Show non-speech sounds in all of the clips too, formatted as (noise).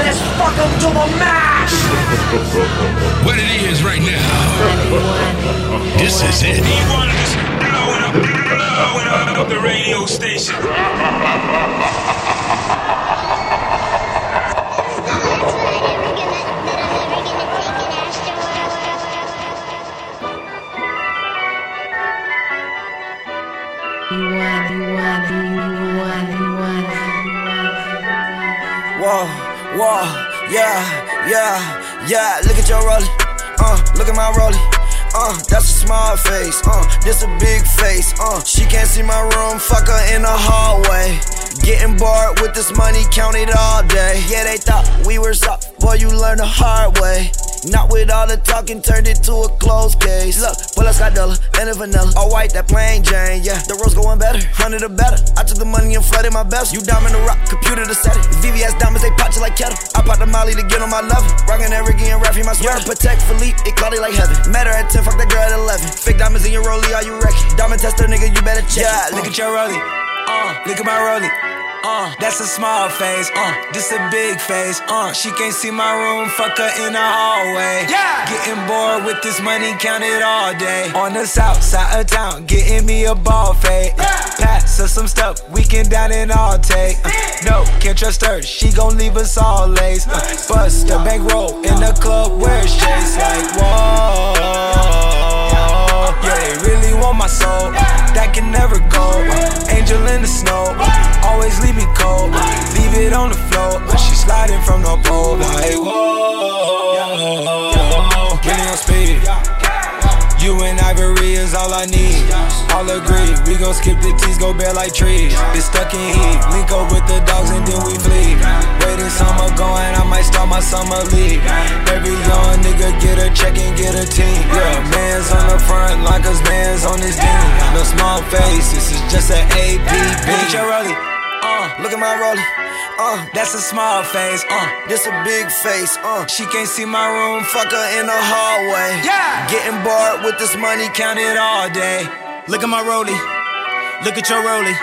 Let's fuck 'em to the max. (laughs) What it is right now. This is it. E1 is blowing up, blowing up the radio station. (laughs) yeah, yeah, yeah. Look at your rollie, uh, look at my rollie. Uh, that's a small face, uh, this a big face, uh. She can't see my room, fuck her in the hallway. Getting bored with this money, count it all day. Yeah, they thought we were soft, boy, you learn the hard way. Not with all the talking, turned it to a closed case. Look, pull up Sky-Dweller and a vanilla. All white, that plain Jane, yeah. The rose going better, hundred or better. I took the money and flooded my bells. You diamond the rock, computer to set it. VVS diamonds, they pop you like kettle. I pop the molly to get on my level. Rockin' that Ricky and Raffy, my sweater. Patek Philippe, it caught it like heaven. Met her at 10, fuck that girl at 11. Fake diamonds in your rollie, are you wrecking? Diamond tester, nigga, you better check. Yeah, look at your rollie. Uh, look at my rollie. Uh, that's a small face. Uh, this a big face. Uh, she can't see my room. Fuck her in the hallway. Yeah. Getting bored with this money, count it all day. On the south side of town, getting me a ball fade. Uh, pass her some stuff, we can down and all take. Uh, no, can't trust her. She gon' leave us all lace. Uh, bust the bankroll in the club where it's chase like whoa. Yeah, they really want my soul. That can never go. Angel in the snow. Always leave me cold. Leave it on the floor. But she sliding from the pole. Like, whoa. Give on speed. You and Ivory is all I need. All agree, we gon' skip the T's, go bare like trees. It's stuck in heat. Link up with the dogs and then we flee. Waiting summer going, I might start my summer league. Every Look at my rollie, uh, that's a small face. Uh, this a big face, uh. she can't see my room. Fuck her in the hallway. Yeah. Getting bored with this money, count it all day. Look at my rollie. Look at your rollie.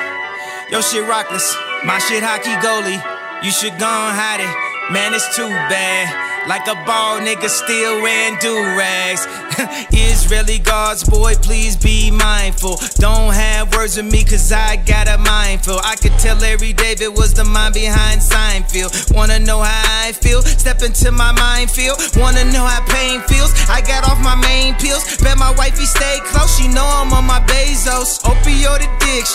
Your shit rockless. My shit hockey goalie. You should go and hide it. Man, it's too bad. Like a ball nigga still wearing do rags. (laughs) Israeli guards, boy, please be mindful. Don't have words with me, cause I got a mindful. I could tell Larry David was the mind behind Seinfeld. Wanna know how I feel? Step into my mind minefield. Wanna know how pain feels? I got off my main pills. Bet my wifey stay close, she know I'm on my Bezos. Opioid addiction,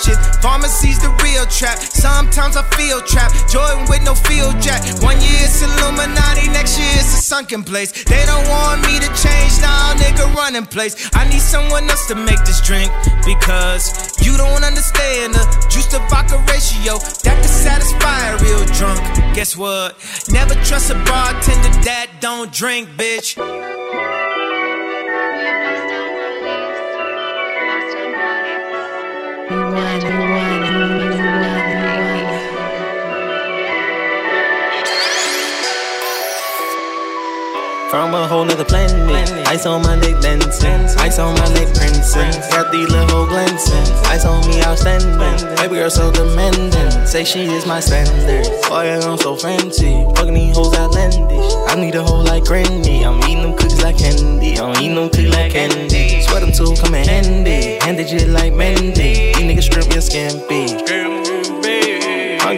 Sometimes I feel trapped. Jordan with no field jack. One year it's Illuminati, next year it's a sunken place. They don't want me to change now, nigga, running place. I need someone else to make this drink because you don't understand the juice to vodka ratio that can satisfy a real drunk. Guess what? Never trust a bartender that don't drink, bitch. From a whole nother planet. Ice on my neck dancing. Ice on my neck prancing. Got these little glancing. Ice on me outstanding. Baby girl so demanding. Say she is my standard. Boy, I'm so fancy. Fucking these hoes outlandish. I need a hoe like Granny. I'm eating them cookies like candy. I'm eating them cookies like candy. Sweat them too, come in handy. Handed you like Mandy. These niggas strip me a scampy.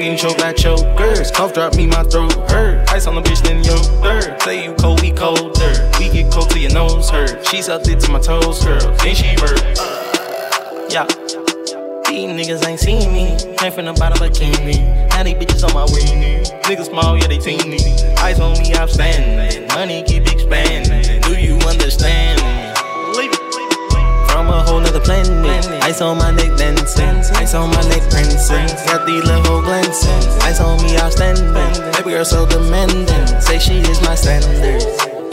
Getting choked like chokers. Cough drop me, my throat hurt. Ice on the bitch, then yo third. Say you cold, we colder. We get cold till your nose hurt. She sucked it to my toes, girl. Then she burst. Yeah. These niggas ain't seen me. Came from the bottom of bikini. Now these bitches on my weenie. Niggas small, yeah, they teeny. Ice on me, I'm standing. Money keep expanding. Do you understand? A whole nother planet. Ice on my neck dancing. Ice on my neck prancing. Got these little glancing. Ice on me outstanding. Baby girl so demanding. Say she is my standard.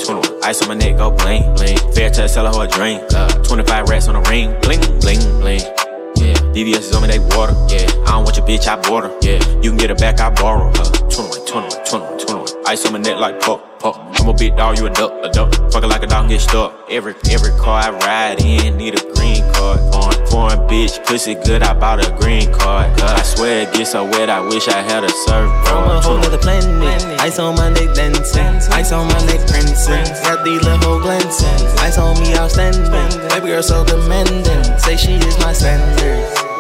21. Ice on my neck, go bling, bling. Fair to sell her a drink. Uh, 25 rats on the ring, bling, bling, bling. Yeah, VVS is on me, they water. Yeah, I don't want your bitch, I bought her. Yeah, you can get her back, I borrow her. 21, 21, 21, 21. Ice on my neck like pop, pop. I'm a big dog, you a duck, a duck. Fucking like a dog, get stuck. Every every car I ride in need a green card. Foreign, foreign bitch, pussy good, I bought a green card. Uh, I swear it gets so wet, I wish I had a surfboard. From a whole nother planet. Ice on my neck dancing. Ice on my neck prancing. Got these little glancing. Ice on me outstanding. Baby girl so demanding. Say she is my standard.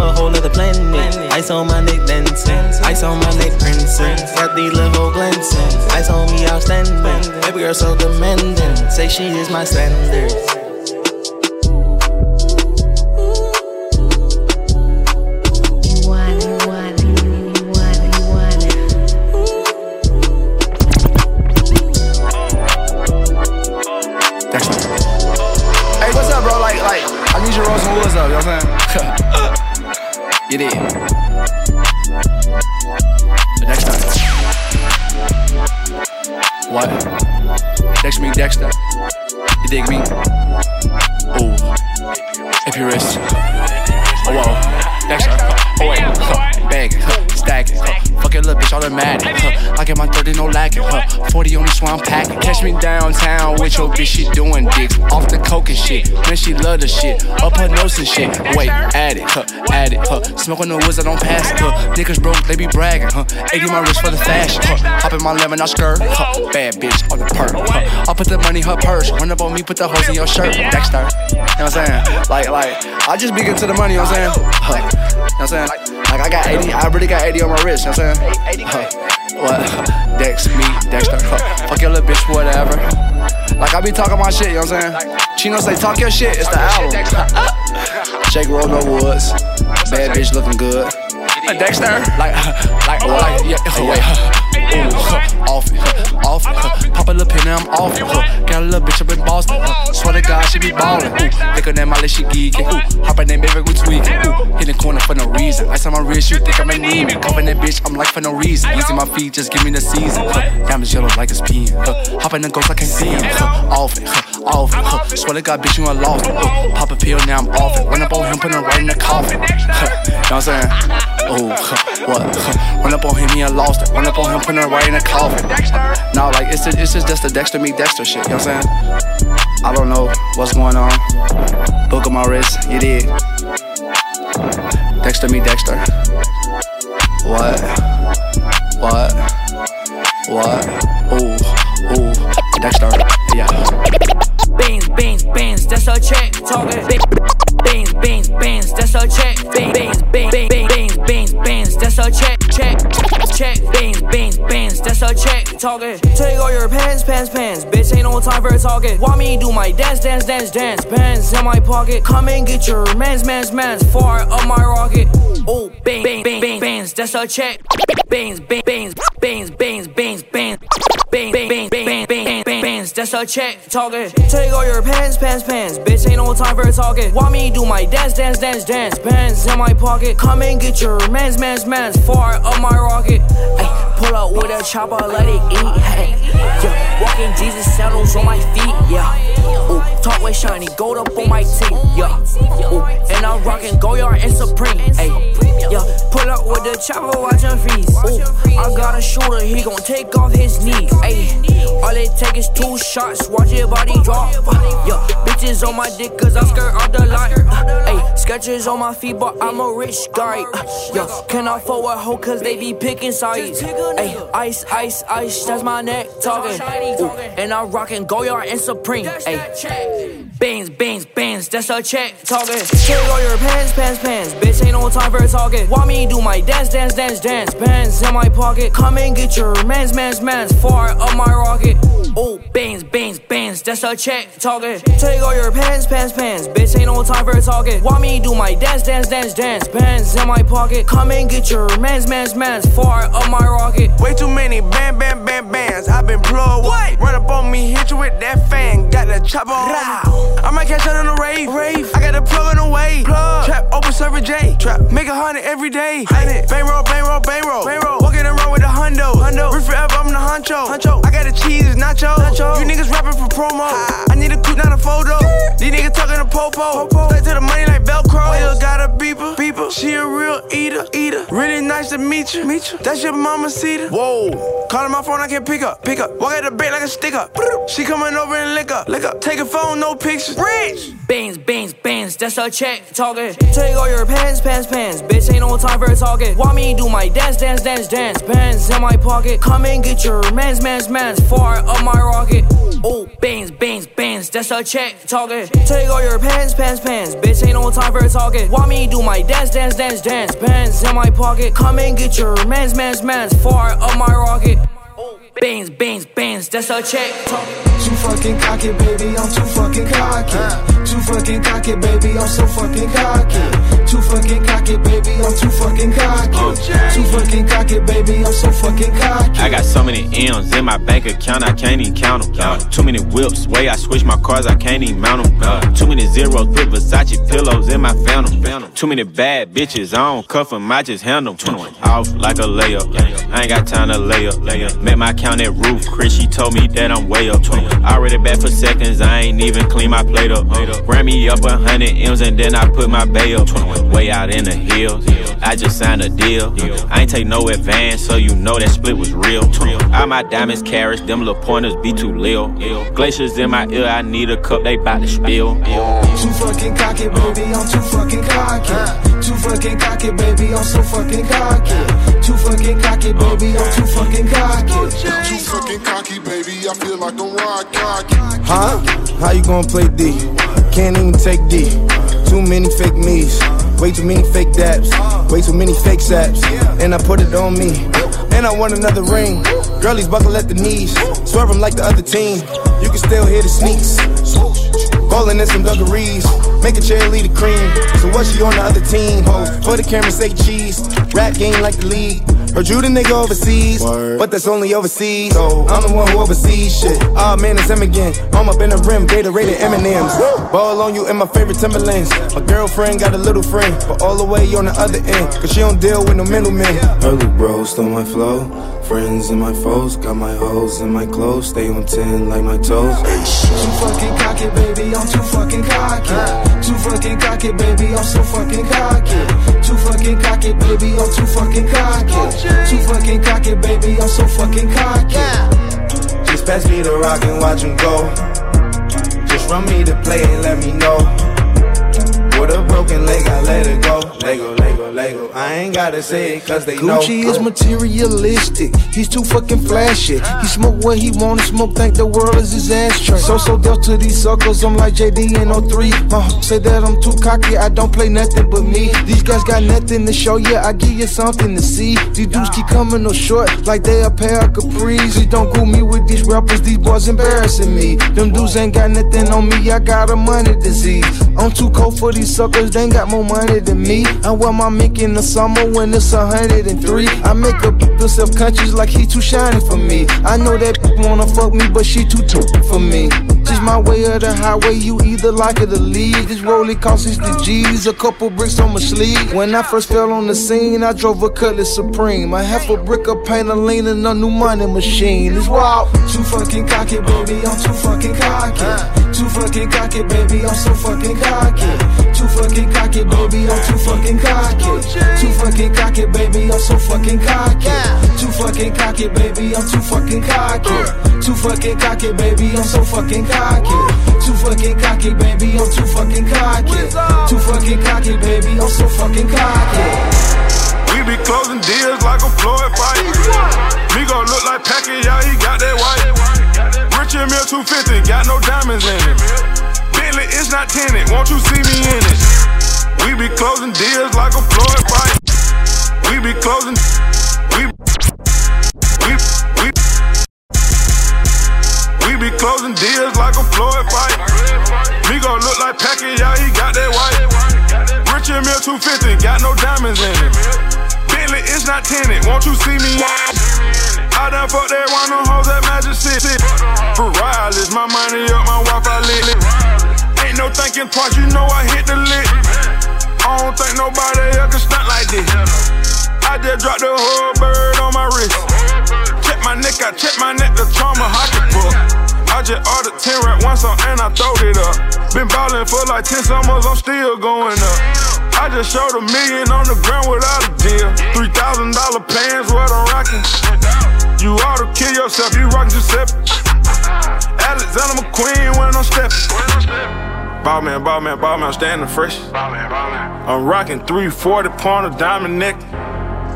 A whole nother planet. Ice on my neck dancing. Ice on my neck prancing. Got these little glancing. Ice on me outstanding. Baby girl so demanding. Say she is my standard. With your bitch, she doing dicks. Off the coke and shit. Man, she love the shit. Up her nose and shit. Wait, add it, huh. Add it, huh. Smoke on the woods, I don't pass it, huh. Niggas broke, they be bragging, huh. 80 my wrist for the fashion, huh. Hop in my lemon, I skirt, huh. Bad bitch on the perk, huh. I put the money in her purse. Run up on me, put the hoes in your shirt. Dexter. You know what I'm saying? Like, like, I just be getting to the money, you know what I'm saying? Huh. You know what I'm saying? Like, I got 80, I really got 80 on my wrist, you know what I'm saying? Huh. What? Dex, me, Dexter. Fuck your little bitch, whatever. Like, I be talking my shit, you know what I'm saying? Chino say, talk your shit, it's the album. (laughs) Shake, roll, no woods. Bad bitch looking good. Dexter, like, (laughs) like, oh, like, yeah, oh, wait, Ooh, huh, off it, off it. Pop a little pin and I'm off it. Got a little bitch up in Boston. Swear to God, she be ballin', ooh. Think on that molly, she geekin', ooh. Hop in that baby, we tweaking, ooh. Hit the corner for no reason. Ice on my wrist, you think I'm anemic. Cuffin' that bitch, I'm like for no reason. Easy my feet, just give me the season, huh. Diamonds yellow like it's peeing, huh. Hop in the ghost, I can't see him, huh. Off it, huh, off it, huh. Swear to God, bitch, you ain't lost it. Pop a pill, now I'm off it. Run up on him, put him right in the coffin, huh. You know what I'm saying? Oh, huh, what? Huh. Run up on him, he ain't lost it. Run up on him, put him right in the coffin. Nah, like it's just, it's just that's the Dexter me Dexter shit. You know what I'm saying? I don't know what's going on. Book on my wrist, you did. Dexter me Dexter. What? What? What? Ooh, ooh, Dexter. Yeah. Beans, beans, beans, that's a check. Talking beans, beans, beans, that's a check. Beans, beans, beans, beans, beans, beans, that's a check, check, check. Beans, beans, beans, that's a check. Talking. Take all your pants, pants, pants. Bitch, ain't no time for talking. Want me do my dance, dance, dance, dance. Pants in my pocket. Come and get your mans, mans, mans. Far up my rocket. Oh, beans, beans, beans, beans, that's a check. Beans, beans, beans, beans, beans, beans, beans. Beans, beans, beans, beans, beans, beans, that's a check. Talking. Take all your pants, pants, pants. Bitch, ain't no time for talking. Want me do my dance, dance, dance, dance. Pants in my pocket. Come and get your mans, mans, mans. Far up my rocket. Ay, pull up with a chopper, let it eat. Hey, yeah, walking Jesus sandals on my feet. Yeah, ooh, talk with shiny gold up on my teeth. Yeah, ooh, and I'm rocking Goyard and Supreme. Hey, yeah, pull up with the chopper, watch him freeze. Ooh, I got a shooter, he gon' take off his knee. Ay, all it take is two shots, watch your body drop. Yeah, bitches on my dick, cause I skirt out the line. Ay, Skechers on my feet, but I'm a rich guy. Yeah, can I forward hoe, cause they be picking sides. Ay, ice, ice, ice, that's my neck talking. Ooh, and I'm rocking Goyard and Supreme. Ay, beans, beans, beans, that's a check talking. Take all your pants, pants, pants. Bitch, ain't no time for talking. Want me do my dance, dance, dance, dance. Pants in my pocket. Come and get your mans, mans, mans. Far up my rocket. Oh, beans, beans, beans, that's a check talking. Take all your pants, pants, pants. Bitch, ain't no time for a talking. Want me do my dance, dance, dance, dance. Pants in my pocket. Come and get your mans, mans, mans. Far up my rocket. Way too many bam, bam, bam, bands. I've been plugged. What? Run up on me, hit you with that fan. Got the chopper on. I might catch her on a rave. rave. I got the plug on the way. Plug. Trap, open server J. Trap, make a hundred every day. Hundred. Bang roll, bang roll, bang roll. Bang roll. Walking around with a hundo. Hundo. Rich forever, I'm the honcho. Honcho. I got the cheese, nacho. nacho. You niggas rapping for promo. I need a coupe, not a photo. These niggas talking to popo. Straight to the money like Velcro. Still got a beeper. Beeper. She a real eater. Eater. Really nice to meet you. Meet you. That's your mama cedar. Whoa. Calling my phone, I can't pick up. Pick up. Walk at the bank like a sticker. She coming over and lick up. Lick up. Take a phone, no pictures. Rich. Beans, beans, beans, that's a check talking. Take all your pants, pants, pants. Bitch, ain't no time for talking. Want me do my dance, dance, dance, dance. Pants in my pocket. Come and get your mans, mans, mans. Far up my rocket. Oh, beans, beans, beans, that's a check talking. Take all your pants, pants, pants. Bitch, ain't no time for talking. Want me do my dance, dance, dance, dance. Pants in my pocket. Come and get your mans, mans, mans. Far up my rocket. Beans, beans, beans, that's a check. Too fucking cocky, baby, I'm too fucking cocky. Uh. Too fucking cocky, baby, I'm so fucking cocky. Too fucking cocky, baby, I'm too fucking cocky. Too fucking cocky, baby, I'm so fucking cocky. I got so many M's in my bank account, I can't even count them. Uh, too many whips, way I switch my cars, I can't even mount them. Uh, too many zeros, put Versace pillows in my phantom. Too many bad bitches, I don't cuff them, I just handle them. Off like a layup, I ain't got time to lay up. Met my count at roof, Chris, she told me that I'm way up. I Already back for seconds, I ain't even clean my plate up. Ran me up a hundred M's and then I put my bay up. Way out in the hills, I just signed a deal. I ain't take no advance, so you know that split was real. All my diamonds carrots, them little pointers be too lil. Glaciers in my ear, I need a cup, they bout to spill. Too fucking cocky, baby, I'm too fucking cocky. Too fucking cocky, baby, I'm so fucking cocky. Too fucking cocky, baby, I'm too fucking cocky. Too fucking cocky, baby. I feel like I'm rod cocky. Huh? How you gonna play D? Can't even take D. Too many fake me's. Way too many fake dabs. Way too many fake saps. And I put it on me. And I want another ring. Girlies buckle at the knees. Swerve them like the other team. You can still hear the sneaks. Ballin' in some dungarees. Make a cheerleader cream. So what she on the other team? Ho, for the camera say cheese. Rap game like the league. Heard you the nigga overseas, but that's only overseas. So I'm the one who oversees shit. Ah man, it's him again. I'm up in the rim, Gatorade and M&M's. Ball on you in my favorite Timberlands. My girlfriend got a little friend, but all the way on the other end, cause she don't deal with no middlemen. Early bro stole my flow. Friends and my foes, got my hoes in my clothes, stay on 10 like my toes. Too fucking cocky, baby, I'm too fucking cocky. Too fucking cocky, baby, I'm so fucking cocky. Too fucking cocky, baby, I'm too fucking cocky. Too fucking cocky, baby, I'm so fucking cocky. Just pass me the rock and watch him go. Just run me the play and let me know. With a broken leg, I let it go. Lego, Lego, Lego. I ain't gotta say it cause they know. Gucci is materialistic. He's too fucking flashy. He smoke what he wanna smoke, think the world is his ashtray. So So Def to these suckers, I'm like JD in 03. My hope say that I'm too cocky, I don't play nothing but me. These guys got nothing to show you, I give you something to see. These dudes keep coming no short, like they a pair of capris. Please don't cool me with these rappers, these boys embarrassing me. Them dudes ain't got nothing on me, I got a money disease. I'm too cold for these suckers, they got more money than me. I wear my mink in the summer when it's a hundred and three. I make a feel self conscious like he too shiny for me. I know that wanna fuck me, but she too too for me. She's my way of the highway, you either like it or leave. This rollie cost 60 G's, a couple bricks on my sleeve. When I first fell on the scene, I drove a Cutlass Supreme. I half a brick of paint, a lean, and a new money machine. It's wild. Too fucking cocky, baby, I'm too fucking cocky. Too fucking cocky, baby, I'm so fucking cocky. Too fucking cocky, baby, I'm too fucking cocky. Too fucking cocky, baby, I'm so fucking cocky. Too fucking cocky, baby, I'm too fucking cocky. Too fucking cocky, baby, I'm so fucking cocky. Too fucking cocky, baby, I'm too fucking cocky. Too fucking cocky, baby, I'm so fucking cocky. We be closing deals like a Floyd fight. Me gon' look like Pacquiao, he got that white. Richard Mille 250, got no diamonds in it. Bentley, it's not tinted, won't you see me in it? We be closing deals like a Floyd fight. We be closing. We. We. We. We be closing deals like a Floyd fight. Me gon' look like Pacquiao, he got that white. Richard Mille 250, got no diamonds in it. Bentley, it's not tinted, won't you see me in it? I done fucked that one of hoes at Magic City. For Riley's, my money up, my Wi-Fi lit. Ain't no thinking twice, you know I hit the lick. I don't think nobody else can stunt like this. I just dropped the whole bird on my wrist. Check my neck, I check my neck, the trauma hockey book. I just ordered 10 rap once on and I throwed it up. Been ballin' for like 10 summers, I'm still going up. I just showed a million on the ground without a deal. $3,000 pants, what I'm rockin'. You ought to kill yourself, you rockin' Giuseppe. Alexander McQueen when I'm steppin'. Ball man, ball man, ball man, I'm standing fresh. I'm rocking 340 pointer diamond neck.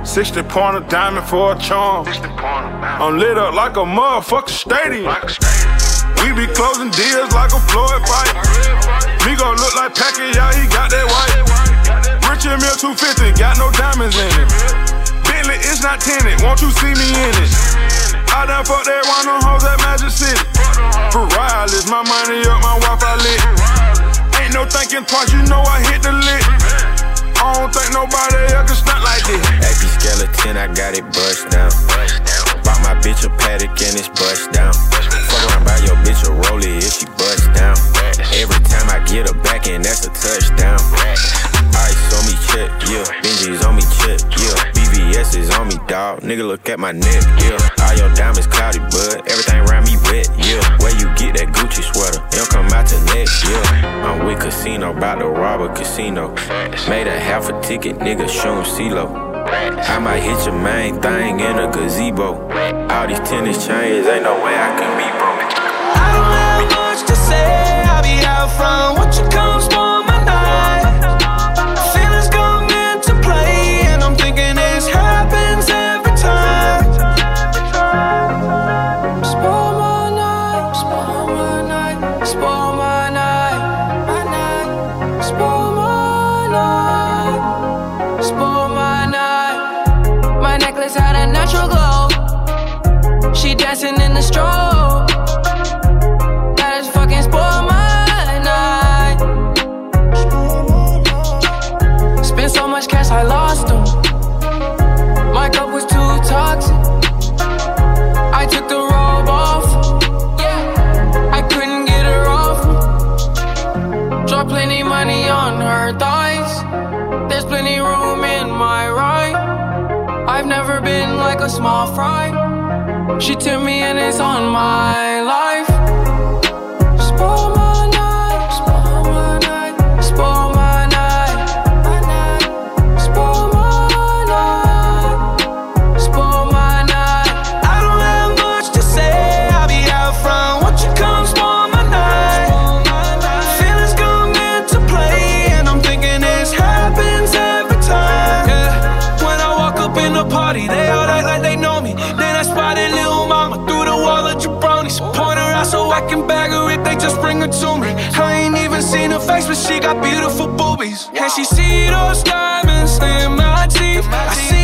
60 pointer diamond for a charm. I'm lit up like a motherfucking stadium. We be closing deals like a Floyd fight. Me gon' look like Pacquiao, he got that white. Richard Mille 250, got no diamonds in it. It's not tinted, won't you see me in it? I done fucked that one them hoes at Magic City. For wireless, my money up, my Wi-Fi lit. Ain't no thinking twice, you know I hit the lick. I don't think nobody else can stunt like this. AP skeleton, I got it bust down. Bought my bitch a Patek and it's bust down. Fuck around by your bitch a rollie if she bust down. Every time I get her back and that's a touchdown. Ice on me check, yeah. Benji's on me check, yeah. VVS is on me, dog. Nigga, look at my neck, yeah. All your diamonds cloudy, bud. Everything around me wet, yeah. Where you get that Gucci sweater? It don't come out to next, yeah. I'm with casino, about to rob a casino. Made a half a ticket, nigga, show him CeeLo. I might hit your main thing in a gazebo. All these tennis chains, ain't no way I can be broke. I don't have much to say. I'll be out front. What you come spoil a small fry. She took me and it's on my life. She got beautiful boobies. And she see those diamonds in my teeth. I see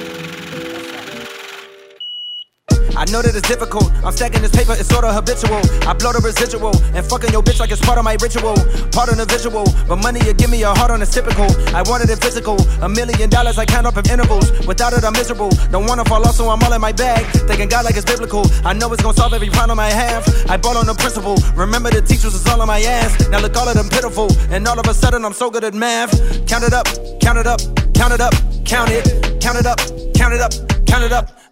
I know that it's difficult. I'm stacking this paper, it's sorta habitual. I blow the residual and fucking your bitch like it's part of my ritual. Part of the visual, but money you give me a heart on, it's typical. I wanted it physical. A million dollars I count up in intervals. Without it, I'm miserable. Don't wanna fall off, so I'm all in my bag. Thinking God like it's biblical. I know it's gonna solve every problem I have. I bought on the principle. Remember the teachers is all on my ass. Now look, all of them pitiful. And all of a sudden, I'm so good at math. Count it up, count it up, count it up, count it, count it up, count it up, count it up.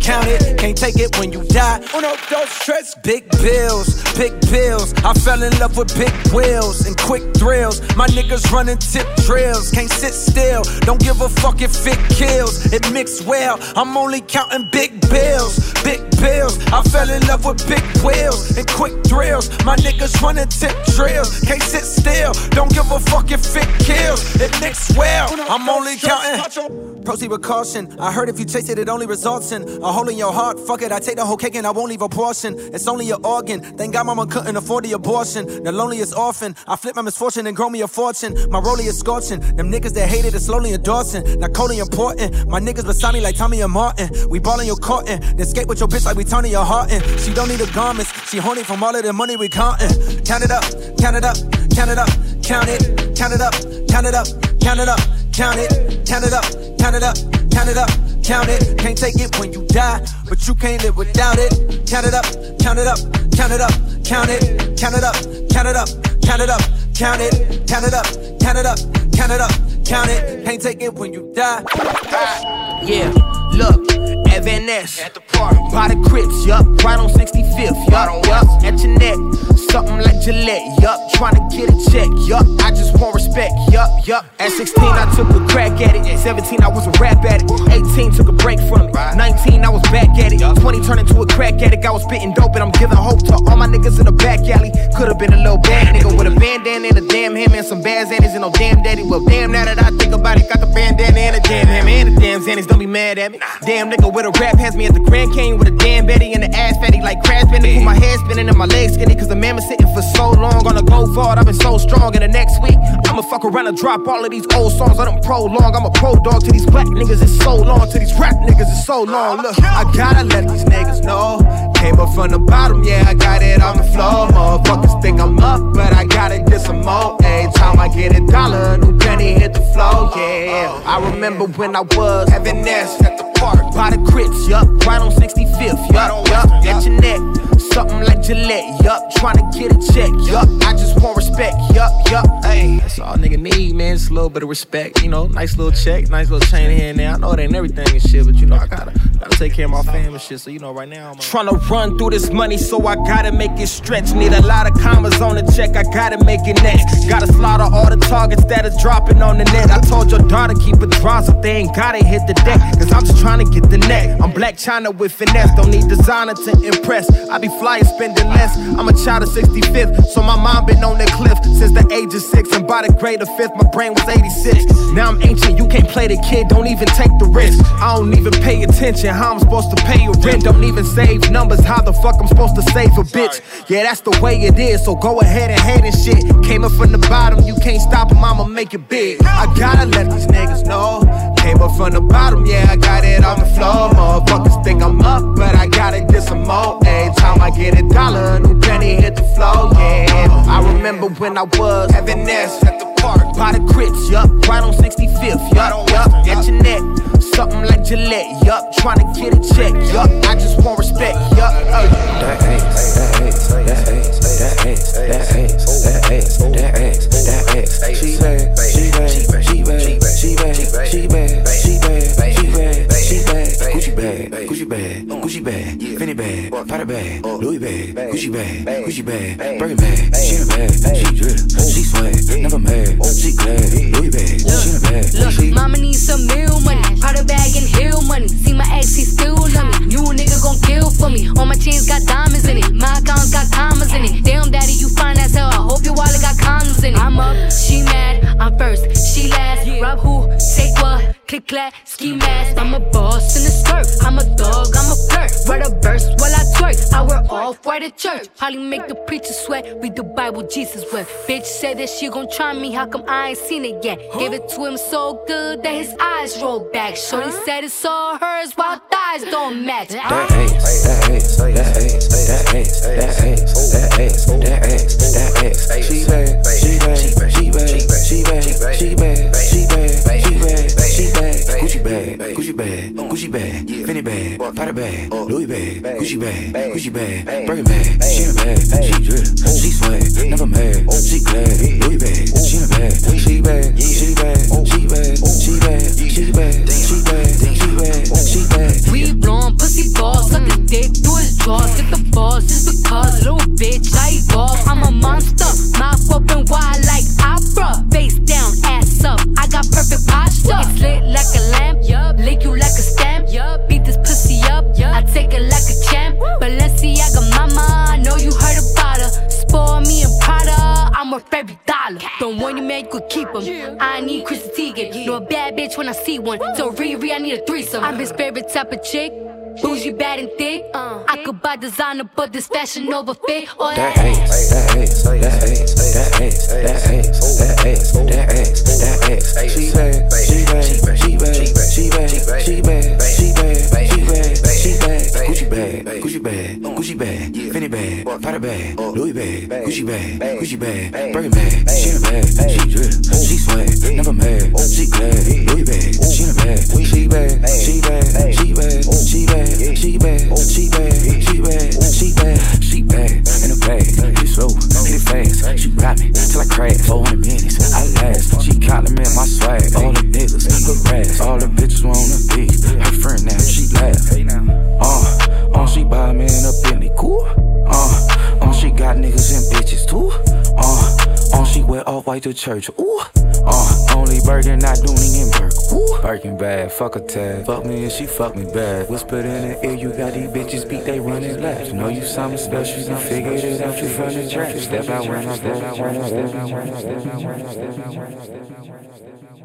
Can't take it when you die. Uno, dos, tres. Big bills, big bills. I fell in love with big wheels and quick thrills. My niggas running tip drills. Can't sit still. Don't give a fuck if it kills. It mixed well. I'm only counting big bills, big bills. I fell in love with big wheels and quick thrills. My niggas running tip drills. Can't sit still. Don't give a fuck if it kills. It mixed well. I'm only counting. Proceed with caution. I heard if you taste it, it only results in a hole in your heart. Fuck it, I take the whole cake and I won't leave a portion. It's only an organ. Thank God mama couldn't afford the abortion. The loneliest orphan. I flip my misfortune and grow me a fortune. My rollie is scorching. Them niggas that hated it slowly endorsing. Not coldly important. My niggas beside me like Tommy and Martin. We ballin' your cotton. Then skate with your bitch like we your heart in. She don't need the garments. She horny from all of the money we countin'. Count it up, count it up, count it up, count it, count it up, count it up, count it up, count it, count it up, count it up, count it up, count it. Can't take it when you die, but you can't live without it. Count it up, count it up, count it up, count it, count it up, count it up, count it up, count it, count it up, count it up, count it up, count it. Can't take it when you die. Yeah, look, Evan S. At the park. By the Crips, yup. Right on 65th, yup, yup. At your neck, something like Gillette, yup. Trying to get a check, yup. I just want respect, yup, yup. At 16, I took a crack at it. 17, I was a rap at it. 18, took a break from it. 19, I was back at it. 20, turned into a crack addict. I was spitting dope, and I'm giving hope to all my niggas in the back alley. Could've been a little bad nigga with a bandana and a damn him and some bad zannies and no damn daddy. Well, damn, now that I think about it, got the bandana and a damn him and the damn zannies. Don't be mad at me. Damn nigga with a rap has me at the Grand Canyon with a damn Betty and the ass fatty like crash bending. Put my head spinning and my legs skinny, cause the man been sitting for so long. On a go forward, I've been so strong. And the next week, I'ma fuck around and drop all of these old songs. Let them prolong. I'm a pro dog to these black niggas, it's so long. To these rap niggas, it's so long. Look, I gotta let these niggas know. Came up from the bottom, yeah, I got it on the floor. Motherfuckers think I'm up, but I gotta get some more. Every time I get a dollar, new penny hit the floor, yeah. I remember when I was having this at the park. By the Crips, yup, right on 65th, yup, yup. At your neck, something like Gillette, yup. Trying to get a check, yup. I just want respect, yup, yup. Hey, that's all nigga need, man. Just a little bit of respect, you know. Nice little check, nice little chain here and there. I know it ain't everything and shit, but you know, I gotta, gotta take care of my family and shit. So, you know, right now I'm trying to run through this money, so I gotta make it stretch. Need a lot of commas on the check, I gotta make it next. Gotta slaughter all the targets that is dropping on the net. I told your daughter, keep it dry so they ain't gotta hit the deck. Cause I'm just trying to get the neck. I'm Blac Chyna with finesse, don't need designer to impress. I be flying, spending less. I'm a child of 65th, so my mom been on the cliff since the age of six. And by the grade of fifth, my brain was 86. Now I'm ancient, you can't play the kid, don't even take the risk. I don't even pay attention, how I'm supposed to pay your rent. Don't even save numbers, how the fuck I'm supposed to save a bitch. Yeah, that's the way it is, so go ahead and hate and shit. Came up from the bottom, you can't stop them, I'ma make it big. I gotta let these niggas know. Came up from the bottom, yeah, I got it on the floor. Motherfuckers think I'm up, but I gotta get some more. Every time I get a dollar, a new penny hit the floor, yeah. I remember when I was having this at the park. By the Crips, yup, right on 65th, yup, yup. At your neck, something like Gillette, yup. Trying to get a check, yup. I just want respect, yup. Uh. That ace, that ace, that ace, that ace, that ace, that ace, that ace, that ace. She bad, she bad, she bad, she bad, she bad, she bad, she bad, she bad. Gucci bag, Gucci bag, Gucci bag, Fendi bag, Prada bag, oh, oh. Louis bag, Gucci bag, Gucci bag, Birkin bag, she in a bag, she drip, she swag, never mad, she glad, Louis bag, she in a bag. Look, mama needs some meal money, Prada bag and heel money. See my ex, he still love me. You nigga gon' kill for me. All my chains got diamonds in it, my guns got commas in it. Damn, daddy, you fine as hell. I hope your wallet got condoms in it. I'm up, she mad, I'm first, she last. Rob who, take what, click clack, ski mask. I'm a boss in the skirt, I'm a dog, I'm a flirt. Where a bird verse while I twerk. I wear off white at church. Probably make the preacher sweat. Read the Bible, Jesus wept. Bitch said that she gon' try me. How come I ain't seen it yet? Gave it to him so good that his eyes rolled back. Shorty said it's all hers while thighs don't match. That ass, that ass, that ass, that ass, that ass, that ass, that ass, that ass. She bad, she bad, she bad, she bad, she bad, she bad, she bad, she bad. Gucci bag, Gucci bag, Gucci bag, Fendi bag, Prada bag, Louis bag, Gucci bag, Gucci bag, Birkin bag. She in a bag, she drip, she swag, never mad, she glad. Louis bag, she in a bag, she bad, she bad, she bad, she bad, she bad, she bad, she bad, she bad. We blowin' pussy balls, suck his dick through his drawers. Get the balls just because, little bitch, I Don't want you man, you could keep them. I need Chris Teigen. Know a bad bitch when I see one. So Riri, I need a threesome. I'm his favorite type of chick. Bougie, bad and thick. I could buy designer, but this fashion over fit. Or That ass, that ass, that ass, that ass, that ass, that ass, that ass, that ass. She bad, she bad, Gucci bag, Gucci bag, Birkin bag. She bag, she drip, she swag, never mad, she glad. Church. Ooh. Uh, only Birkin, not Dooney and Bourke. Ooh. Bad, fuck a tag. Fuck me and she fuck me bad. Whispered in the ear, you got these bitches beat, they running laps. Know you something special, you figured it out, you from the trap. Step out step out step out step out step out step out when I step out.